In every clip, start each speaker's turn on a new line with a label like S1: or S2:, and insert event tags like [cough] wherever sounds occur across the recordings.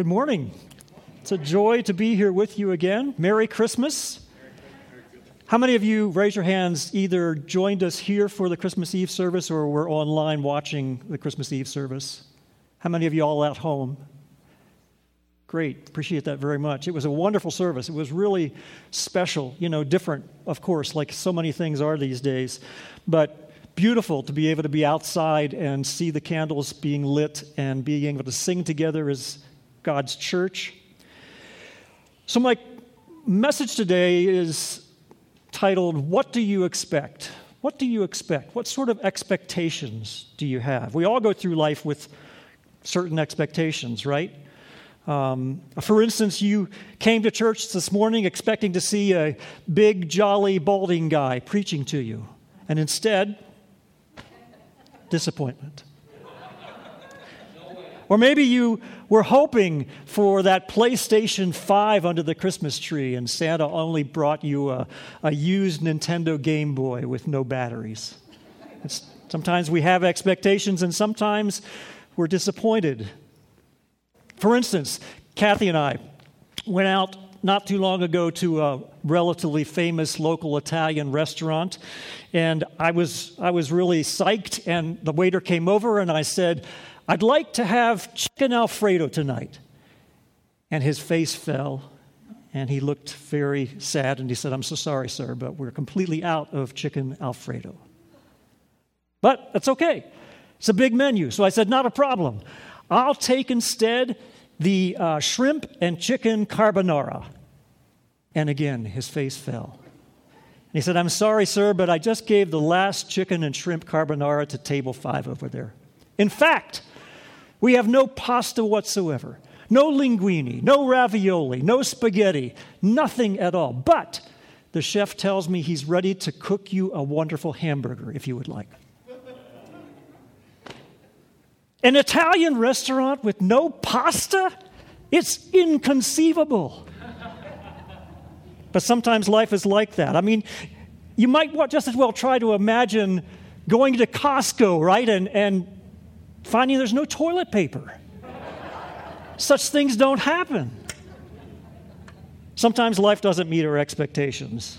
S1: Good morning. It's a joy to be here with you again. Merry Christmas. How many of you, raise your hands, either joined us here for the Christmas Eve service or were online watching the Christmas Eve service? How many of you all at home? Great. Appreciate that very much. It was a wonderful service. It was really special, you know, different, of course, like so many things are these days. But beautiful to be able to be outside and see the candles being lit and being able to sing together as God's church. So, my message today is titled, What Do You Expect? What do you expect? What sort of expectations do you have? We all go through life with certain expectations, right? Um, for instance, you came to church this morning expecting to see a big, jolly, balding guy preaching to you, and instead, disappointment. Or maybe you were hoping for that PlayStation 5 under the Christmas tree, and Santa only brought you a, a used Nintendo Game Boy with no batteries. It's, sometimes we have expectations, and sometimes we're disappointed. For instance, Kathy and I went out not too long ago to a relatively famous local Italian restaurant, and I was, I was really psyched. And the waiter came over, and I said, I'd like to have chicken Alfredo tonight. And his face fell, and he looked very sad, and he said, I'm so sorry, sir, but we're completely out of chicken Alfredo. But that's okay. It's a big menu. So I said, Not a problem. I'll take instead the uh, shrimp and chicken carbonara. And again, his face fell. And he said, I'm sorry, sir, but I just gave the last chicken and shrimp carbonara to table five over there. In fact, we have no pasta whatsoever, no linguine, no ravioli, no spaghetti, nothing at all. But the chef tells me he's ready to cook you a wonderful hamburger if you would like. An Italian restaurant with no pasta? It's inconceivable. but sometimes life is like that. I mean, you might just as well try to imagine going to Costco, right, and, and finding there's no toilet paper. Such things don't happen. Sometimes life doesn't meet our expectations.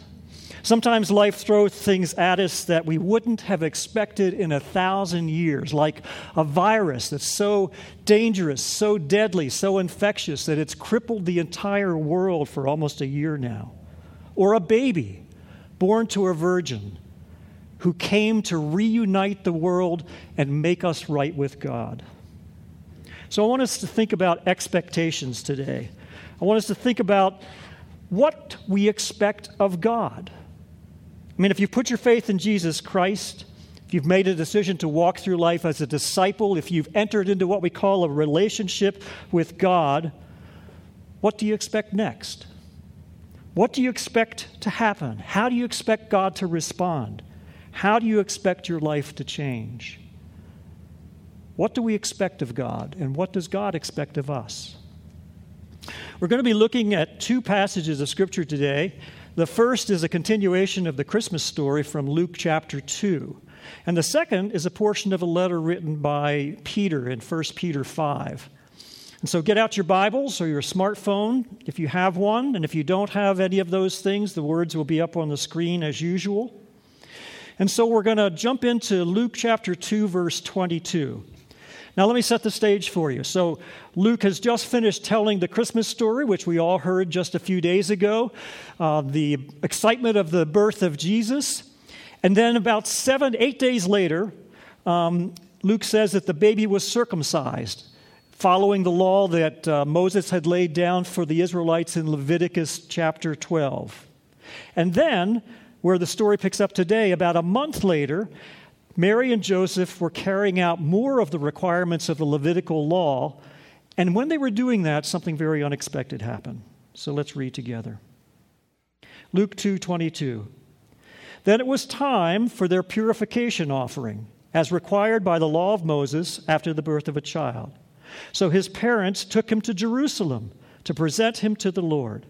S1: Sometimes life throws things at us that we wouldn't have expected in a thousand years, like a virus that's so dangerous, so deadly, so infectious that it's crippled the entire world for almost a year now. Or a baby born to a virgin who came to reunite the world and make us right with God. So I want us to think about expectations today. I want us to think about what we expect of God. I mean, if you've put your faith in Jesus Christ, if you've made a decision to walk through life as a disciple, if you've entered into what we call a relationship with God, what do you expect next? What do you expect to happen? How do you expect God to respond? How do you expect your life to change? What do we expect of God, and what does God expect of us? We're going to be looking at two passages of Scripture today. The first is a continuation of the Christmas story from Luke chapter 2. And the second is a portion of a letter written by Peter in 1 Peter 5. And so get out your Bibles or your smartphone if you have one. And if you don't have any of those things, the words will be up on the screen as usual. And so we're going to jump into Luke chapter 2, verse 22. Now, let me set the stage for you. So, Luke has just finished telling the Christmas story, which we all heard just a few days ago, uh, the excitement of the birth of Jesus. And then, about seven, eight days later, um, Luke says that the baby was circumcised, following the law that uh, Moses had laid down for the Israelites in Leviticus chapter 12. And then, where the story picks up today, about a month later, Mary and Joseph were carrying out more of the requirements of the Levitical law, and when they were doing that, something very unexpected happened. So let's read together. Luke 2:22. Then it was time for their purification offering, as required by the law of Moses after the birth of a child. So his parents took him to Jerusalem to present him to the Lord.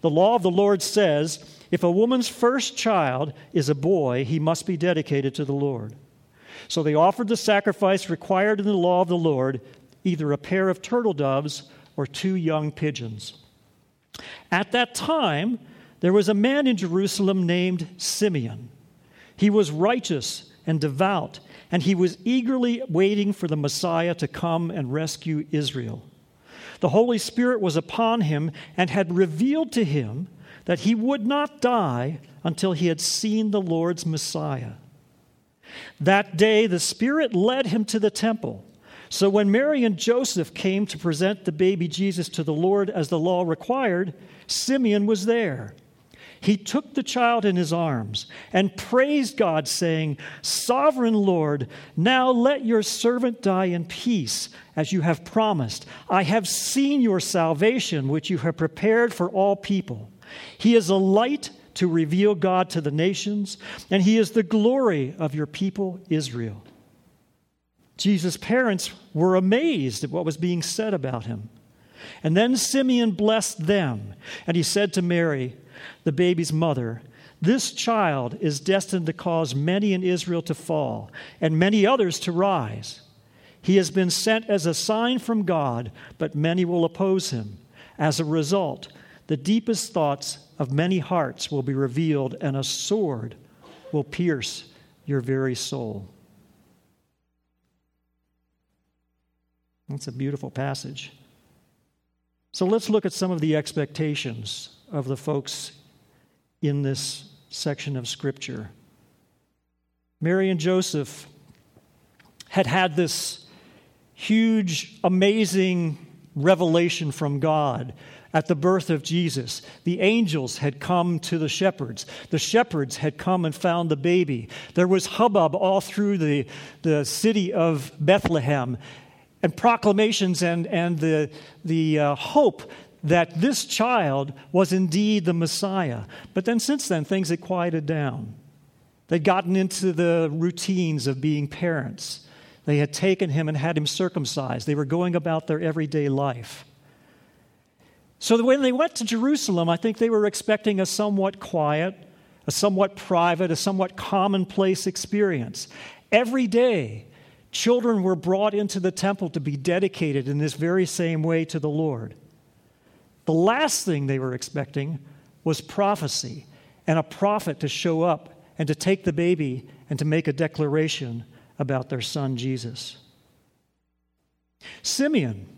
S1: The law of the Lord says, if a woman's first child is a boy, he must be dedicated to the Lord. So they offered the sacrifice required in the law of the Lord, either a pair of turtle doves or two young pigeons. At that time, there was a man in Jerusalem named Simeon. He was righteous and devout, and he was eagerly waiting for the Messiah to come and rescue Israel. The Holy Spirit was upon him and had revealed to him that he would not die until he had seen the Lord's Messiah. That day, the Spirit led him to the temple. So when Mary and Joseph came to present the baby Jesus to the Lord as the law required, Simeon was there. He took the child in his arms and praised God, saying, Sovereign Lord, now let your servant die in peace, as you have promised. I have seen your salvation, which you have prepared for all people. He is a light to reveal God to the nations, and he is the glory of your people, Israel. Jesus' parents were amazed at what was being said about him. And then Simeon blessed them, and he said to Mary, the baby's mother, This child is destined to cause many in Israel to fall, and many others to rise. He has been sent as a sign from God, but many will oppose him. As a result, the deepest thoughts of many hearts will be revealed, and a sword will pierce your very soul. That's a beautiful passage. So let's look at some of the expectations of the folks in this section of Scripture. Mary and Joseph had had this huge, amazing revelation from God at the birth of Jesus. The angels had come to the shepherds. The shepherds had come and found the baby. There was hubbub all through the, the city of Bethlehem and proclamations and, and the, the uh, hope that this child was indeed the Messiah. But then since then, things had quieted down. They'd gotten into the routines of being parents. They had taken him and had him circumcised. They were going about their everyday life. So when they went to Jerusalem, I think they were expecting a somewhat quiet, a somewhat private, a somewhat commonplace experience. Every day, children were brought into the temple to be dedicated in this very same way to the Lord. The last thing they were expecting was prophecy and a prophet to show up and to take the baby and to make a declaration about their son Jesus. Simeon.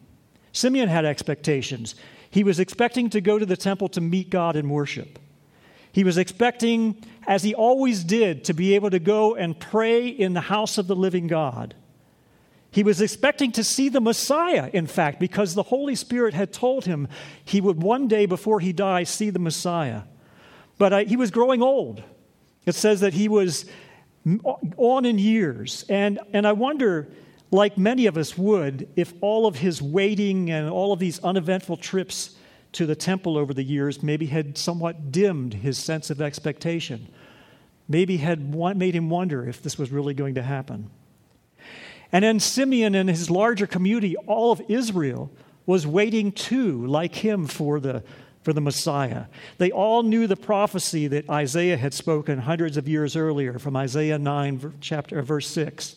S1: Simeon had expectations. He was expecting to go to the temple to meet God and worship. He was expecting, as he always did, to be able to go and pray in the house of the living God. He was expecting to see the Messiah, in fact, because the Holy Spirit had told him he would one day before he died see the Messiah. But uh, he was growing old. It says that he was on in years. And, and I wonder like many of us would, if all of his waiting and all of these uneventful trips to the temple over the years maybe had somewhat dimmed his sense of expectation, maybe had made him wonder if this was really going to happen. And then Simeon and his larger community, all of Israel, was waiting too, like him, for the, for the Messiah. They all knew the prophecy that Isaiah had spoken hundreds of years earlier from Isaiah 9, chapter, uh, verse 6.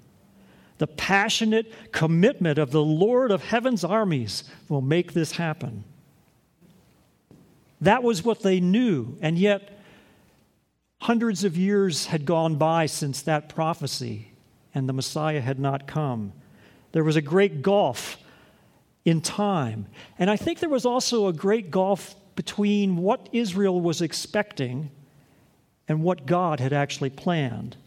S1: The passionate commitment of the Lord of heaven's armies will make this happen. That was what they knew, and yet hundreds of years had gone by since that prophecy, and the Messiah had not come. There was a great gulf in time. And I think there was also a great gulf between what Israel was expecting and what God had actually planned.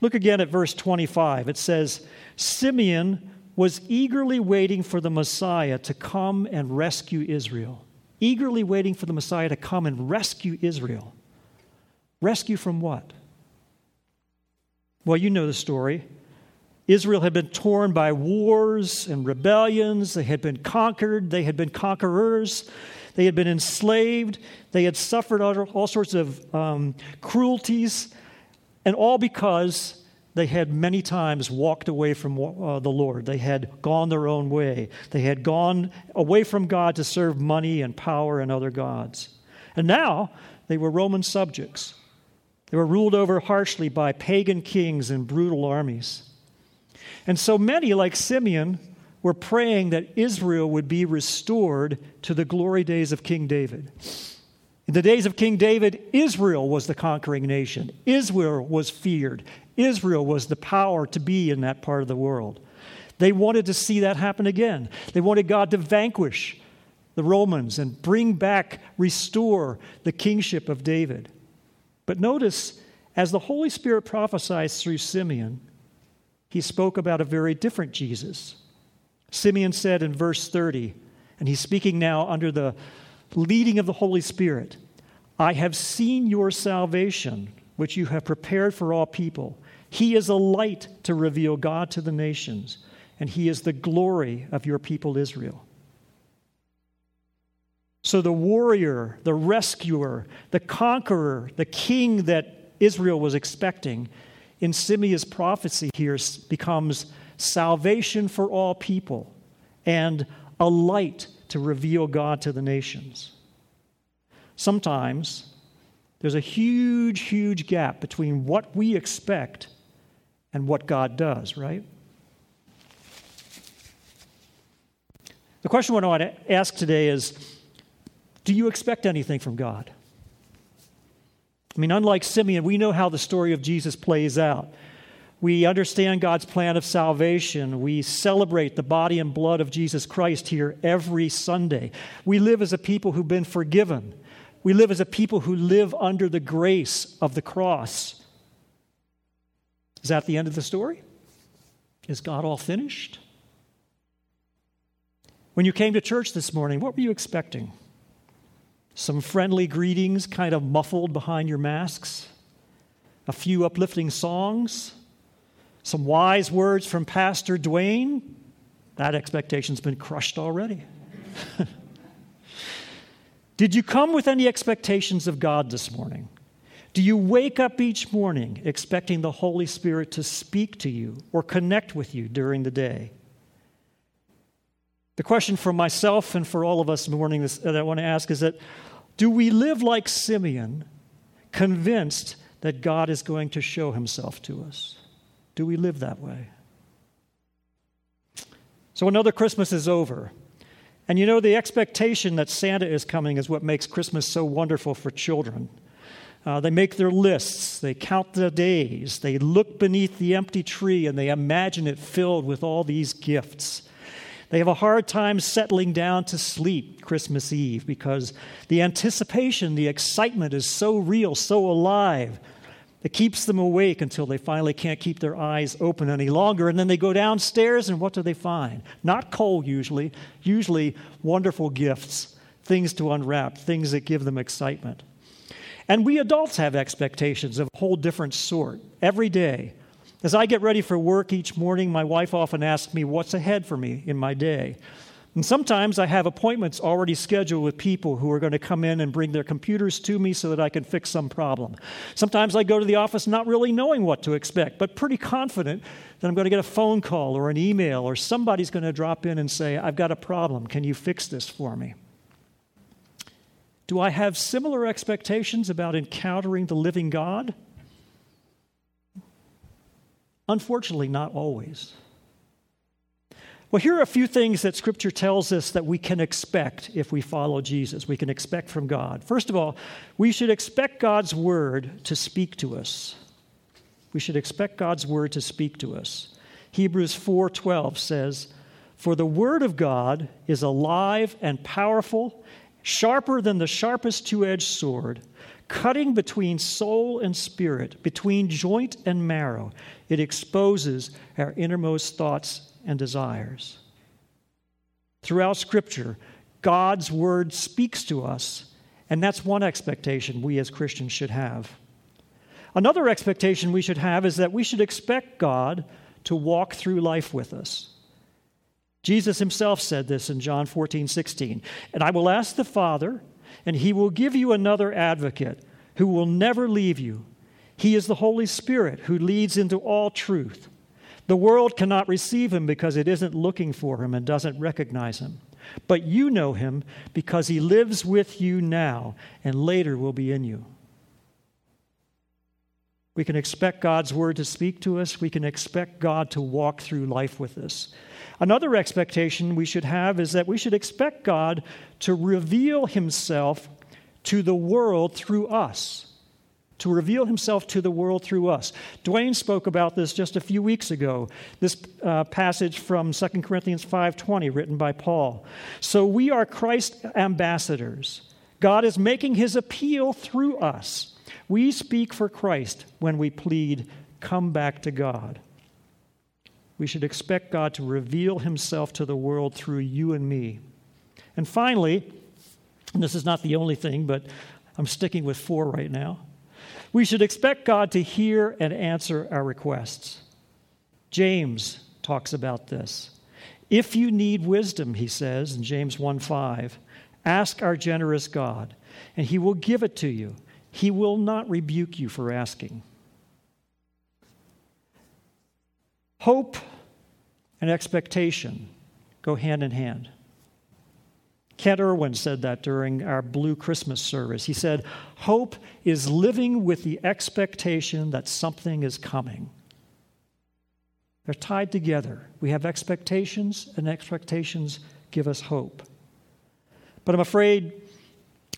S1: Look again at verse 25. It says, Simeon was eagerly waiting for the Messiah to come and rescue Israel. Eagerly waiting for the Messiah to come and rescue Israel. Rescue from what? Well, you know the story. Israel had been torn by wars and rebellions. They had been conquered. They had been conquerors. They had been enslaved. They had suffered all, sorts of um, cruelties, and all because they had many times walked away from uh, the Lord. They had gone their own way. They had gone away from God to serve money and power and other gods. And now they were Roman subjects. They were ruled over harshly by pagan kings and brutal armies. And so many, like Simeon, were praying that Israel would be restored to the glory days of King David. In the days of King David, Israel was the conquering nation. Israel was feared. Israel was the power to be in that part of the world. They wanted to see that happen again. They wanted God to vanquish the Romans and bring back, restore the kingship of David. But notice, as the Holy Spirit prophesies through Simeon, he spoke about a very different Jesus. Simeon said in verse 30, and he's speaking now under the leading of the Holy Spirit I have seen your salvation, which you have prepared for all people. He is a light to reveal God to the nations, and he is the glory of your people Israel. So, the warrior, the rescuer, the conqueror, the king that Israel was expecting in Simeon's prophecy here becomes salvation for all people and a light to reveal God to the nations. Sometimes there's a huge, huge gap between what we expect and what God does, right? The question I want to ask today is Do you expect anything from God? I mean, unlike Simeon, we know how the story of Jesus plays out. We understand God's plan of salvation. We celebrate the body and blood of Jesus Christ here every Sunday. We live as a people who've been forgiven. We live as a people who live under the grace of the cross. Is that the end of the story? Is God all finished? When you came to church this morning, what were you expecting? Some friendly greetings kind of muffled behind your masks? A few uplifting songs? Some wise words from Pastor Dwayne? That expectation's been crushed already. [laughs] Did you come with any expectations of God this morning? Do you wake up each morning expecting the Holy Spirit to speak to you or connect with you during the day? The question for myself and for all of us in the morning that I want to ask is that do we live like Simeon, convinced that God is going to show himself to us? Do we live that way? So another Christmas is over. And you know, the expectation that Santa is coming is what makes Christmas so wonderful for children. Uh, they make their lists, they count the days, they look beneath the empty tree, and they imagine it filled with all these gifts. They have a hard time settling down to sleep Christmas Eve because the anticipation, the excitement is so real, so alive. It keeps them awake until they finally can't keep their eyes open any longer. And then they go downstairs, and what do they find? Not coal, usually, usually wonderful gifts, things to unwrap, things that give them excitement. And we adults have expectations of a whole different sort every day. As I get ready for work each morning, my wife often asks me what's ahead for me in my day. And sometimes I have appointments already scheduled with people who are going to come in and bring their computers to me so that I can fix some problem. Sometimes I go to the office not really knowing what to expect, but pretty confident that I'm going to get a phone call or an email or somebody's going to drop in and say, I've got a problem. Can you fix this for me? Do I have similar expectations about encountering the living God? Unfortunately, not always. Well, here are a few things that Scripture tells us that we can expect if we follow Jesus. We can expect from God. First of all, we should expect God's Word to speak to us. We should expect God's Word to speak to us. Hebrews 4:12 says, "For the Word of God is alive and powerful, sharper than the sharpest two-edged sword." cutting between soul and spirit, between joint and marrow. It exposes our innermost thoughts and desires. Throughout Scripture, God's Word speaks to us, and that's one expectation we as Christians should have. Another expectation we should have is that we should expect God to walk through life with us. Jesus himself said this in John 14, 16. And I will ask the Father, and he will give you another advocate who will never leave you. He is the Holy Spirit who leads into all truth. The world cannot receive him because it isn't looking for him and doesn't recognize him. But you know him because he lives with you now and later will be in you. We can expect God's word to speak to us. We can expect God to walk through life with us. Another expectation we should have is that we should expect God to reveal himself to the world through us to reveal himself to the world through us. Dwayne spoke about this just a few weeks ago. This uh, passage from 2 Corinthians 5:20 written by Paul. So we are Christ's ambassadors. God is making his appeal through us. We speak for Christ when we plead, "Come back to God." We should expect God to reveal himself to the world through you and me. And finally, and this is not the only thing, but I'm sticking with four right now. We should expect God to hear and answer our requests. James talks about this. If you need wisdom, he says in James 1 5, ask our generous God, and he will give it to you. He will not rebuke you for asking. Hope and expectation go hand in hand. Kent Irwin said that during our Blue Christmas service. He said, Hope is living with the expectation that something is coming. They're tied together. We have expectations, and expectations give us hope. But I'm afraid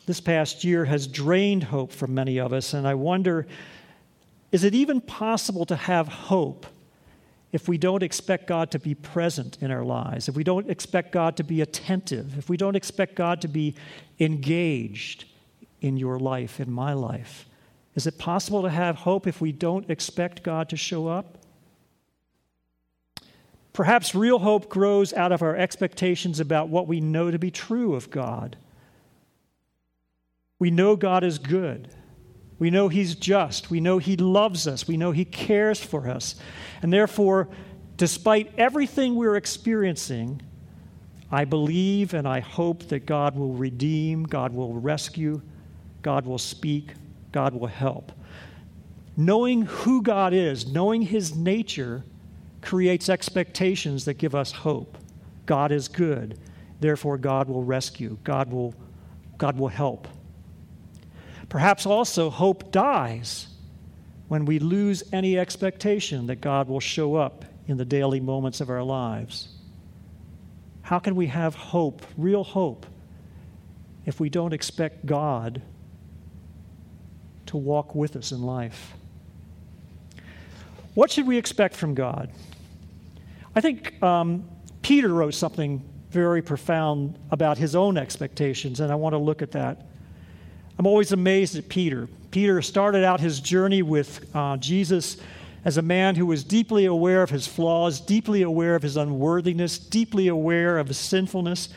S1: this past year has drained hope from many of us, and I wonder is it even possible to have hope if we don't expect God to be present in our lives, if we don't expect God to be attentive, if we don't expect God to be engaged in your life, in my life, is it possible to have hope if we don't expect God to show up? Perhaps real hope grows out of our expectations about what we know to be true of God. We know God is good. We know He's just. We know He loves us. We know He cares for us. And therefore, despite everything we're experiencing, I believe and I hope that God will redeem, God will rescue, God will speak, God will help. Knowing who God is, knowing His nature, creates expectations that give us hope. God is good, therefore, God will rescue, God will, God will help. Perhaps also hope dies when we lose any expectation that God will show up in the daily moments of our lives? How can we have hope, real hope, if we don't expect God to walk with us in life? What should we expect from God? I think um, Peter wrote something very profound about his own expectations, and I want to look at that. I'm always amazed at Peter. Peter started out his journey with uh, Jesus as a man who was deeply aware of his flaws, deeply aware of his unworthiness, deeply aware of his sinfulness,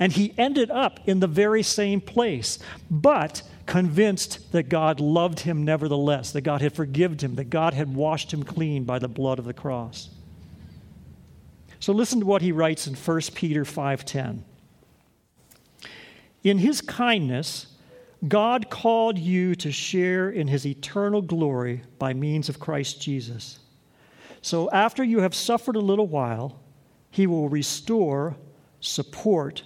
S1: and he ended up in the very same place, but convinced that God loved him nevertheless, that God had forgiven him, that God had washed him clean by the blood of the cross. So listen to what he writes in 1 Peter 5:10. In his kindness, God called you to share in his eternal glory by means of Christ Jesus. So after you have suffered a little while, he will restore, support,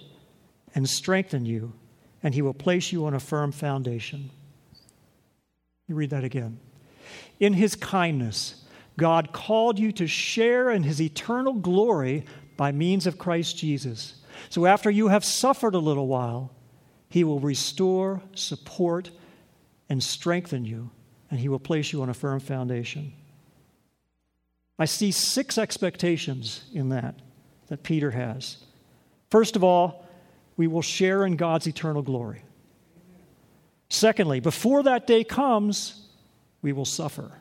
S1: and strengthen you, and he will place you on a firm foundation. You read that again. In his kindness, God called you to share in his eternal glory by means of Christ Jesus. So after you have suffered a little while, he will restore, support, and strengthen you, and He will place you on a firm foundation. I see six expectations in that that Peter has. First of all, we will share in God's eternal glory. Secondly, before that day comes, we will suffer.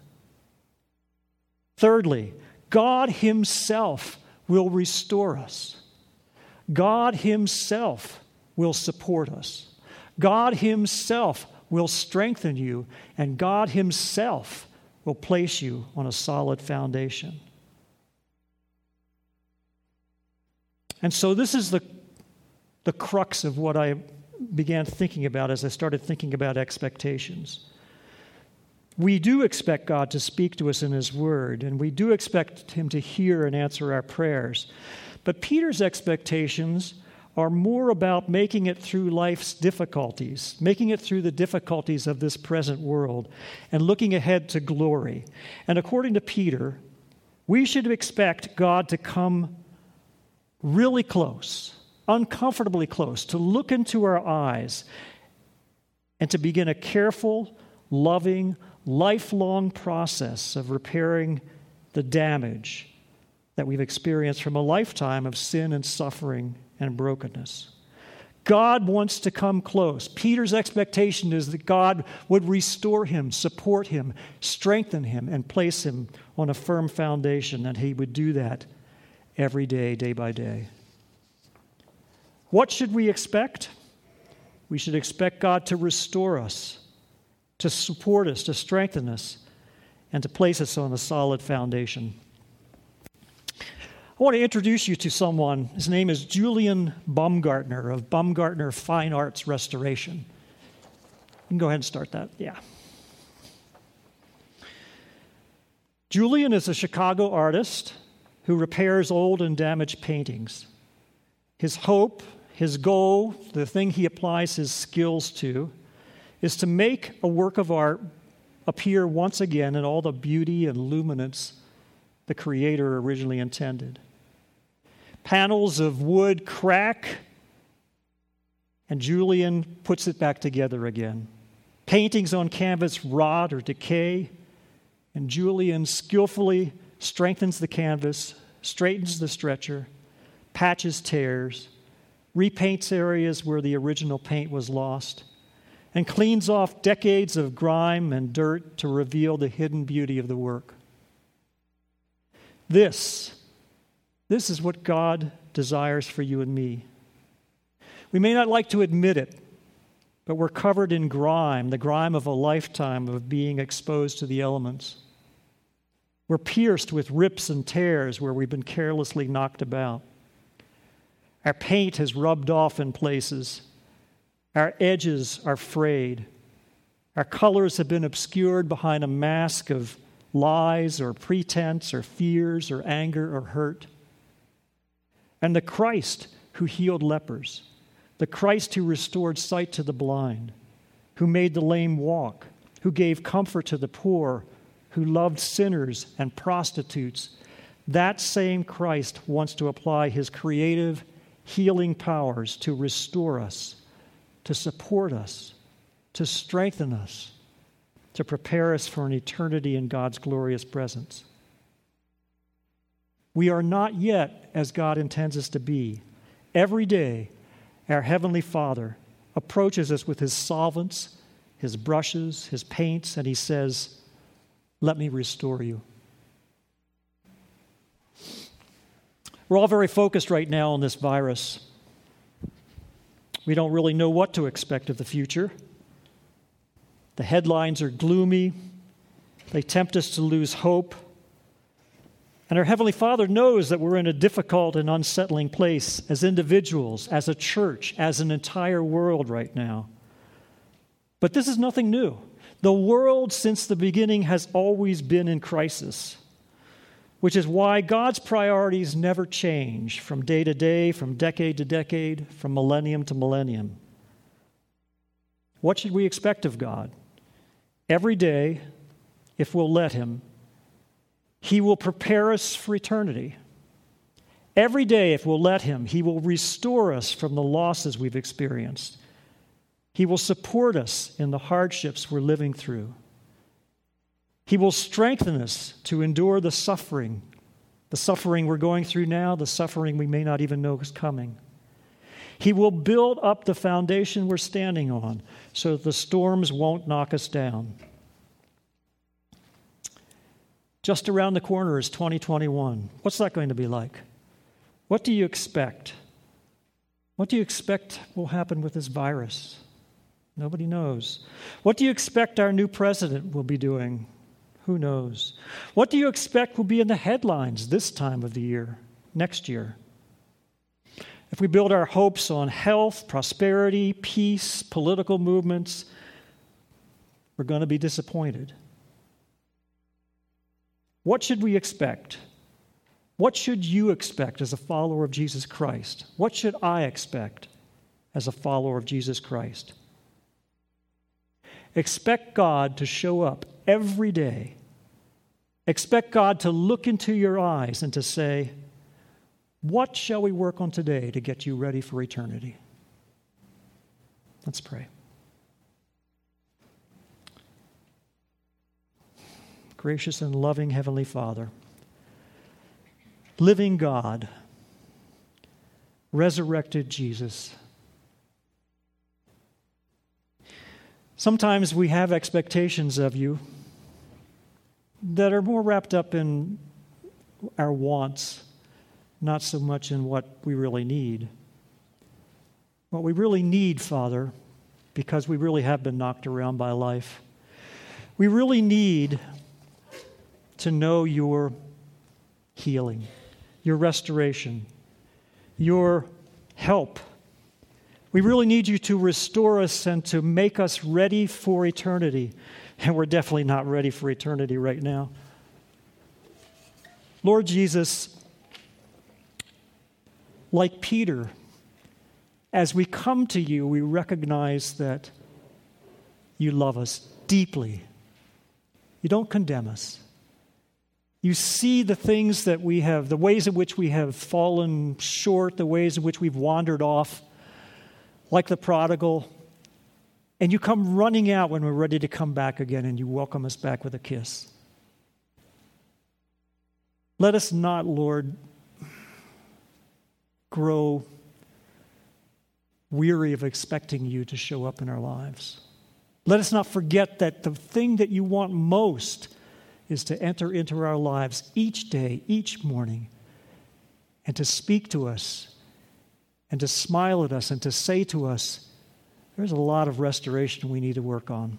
S1: Thirdly, God Himself will restore us. God Himself will support us. God Himself will strengthen you, and God Himself will place you on a solid foundation. And so, this is the, the crux of what I began thinking about as I started thinking about expectations. We do expect God to speak to us in His Word, and we do expect Him to hear and answer our prayers. But Peter's expectations are more about making it through life's difficulties, making it through the difficulties of this present world, and looking ahead to glory. And according to Peter, we should expect God to come really close, uncomfortably close, to look into our eyes and to begin a careful, loving, lifelong process of repairing the damage that we've experienced from a lifetime of sin and suffering and brokenness. God wants to come close. Peter's expectation is that God would restore him, support him, strengthen him, and place him on a firm foundation, and he would do that every day, day by day. What should we expect? We should expect God to restore us, to support us, to strengthen us, and to place us on a solid foundation. I want to introduce you to someone. His name is Julian Baumgartner of Baumgartner Fine Arts Restoration. You can go ahead and start that. Yeah. Julian is a Chicago artist who repairs old and damaged paintings. His hope, his goal, the thing he applies his skills to, is to make a work of art appear once again in all the beauty and luminance the Creator originally intended. Panels of wood crack, and Julian puts it back together again. Paintings on canvas rot or decay, and Julian skillfully strengthens the canvas, straightens the stretcher, patches tears, repaints areas where the original paint was lost, and cleans off decades of grime and dirt to reveal the hidden beauty of the work. This this is what God desires for you and me. We may not like to admit it, but we're covered in grime, the grime of a lifetime of being exposed to the elements. We're pierced with rips and tears where we've been carelessly knocked about. Our paint has rubbed off in places. Our edges are frayed. Our colors have been obscured behind a mask of lies or pretense or fears or anger or hurt and the Christ who healed lepers, the Christ who restored sight to the blind, who made the lame walk, who gave comfort to the poor, who loved sinners and prostitutes, that same Christ wants to apply his creative, healing powers to restore us, to support us, to strengthen us, to prepare us for an eternity in God's glorious presence. We are not yet as God intends us to be. Every day, our Heavenly Father approaches us with His solvents, His brushes, His paints, and He says, Let me restore you. We're all very focused right now on this virus. We don't really know what to expect of the future. The headlines are gloomy, they tempt us to lose hope. And our Heavenly Father knows that we're in a difficult and unsettling place as individuals, as a church, as an entire world right now. But this is nothing new. The world since the beginning has always been in crisis, which is why God's priorities never change from day to day, from decade to decade, from millennium to millennium. What should we expect of God? Every day, if we'll let Him, he will prepare us for eternity. Every day, if we'll let Him, He will restore us from the losses we've experienced. He will support us in the hardships we're living through. He will strengthen us to endure the suffering, the suffering we're going through now, the suffering we may not even know is coming. He will build up the foundation we're standing on so that the storms won't knock us down. Just around the corner is 2021. What's that going to be like? What do you expect? What do you expect will happen with this virus? Nobody knows. What do you expect our new president will be doing? Who knows? What do you expect will be in the headlines this time of the year, next year? if we build our hopes on health, prosperity, peace, political movements, we're going to be disappointed. What should we expect? What should you expect as a follower of Jesus Christ? What should I expect as a follower of Jesus Christ? Expect God to show up every day. Expect God to look into your eyes and to say, What shall we work on today to get you ready for eternity? Let's pray. Gracious and loving Heavenly Father, living God, resurrected Jesus. Sometimes we have expectations of you that are more wrapped up in our wants, not so much in what we really need. What we really need, Father, because we really have been knocked around by life, we really need to know your healing, your restoration, your help we really need you to restore us and to make us ready for eternity. And we're definitely not ready for eternity right now. Lord Jesus, like Peter, as we come to you, we recognize that you love us deeply. You don't condemn us. You see the things that we have, the ways in which we have fallen short, the ways in which we've wandered off like the prodigal, and you come running out when we're ready to come back again and you welcome us back with a kiss. Let us not, Lord, grow weary of expecting you to show up in our lives. Let us not forget that the thing that you want most is to enter into our lives each day, each morning, and to speak to us and to smile at us and to say to us, there's a lot of restoration we need to work on.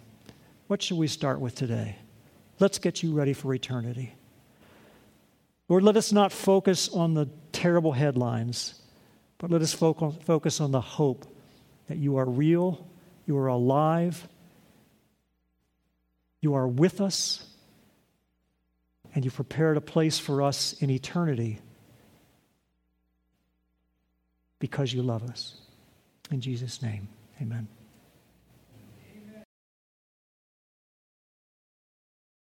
S1: What should we start with today? Let's get you ready for eternity. Lord, let us not focus on the terrible headlines, but let us focus on the hope that you are real, you are alive, you are with us, and you've prepared a place for us in eternity because you love us. In Jesus' name, amen.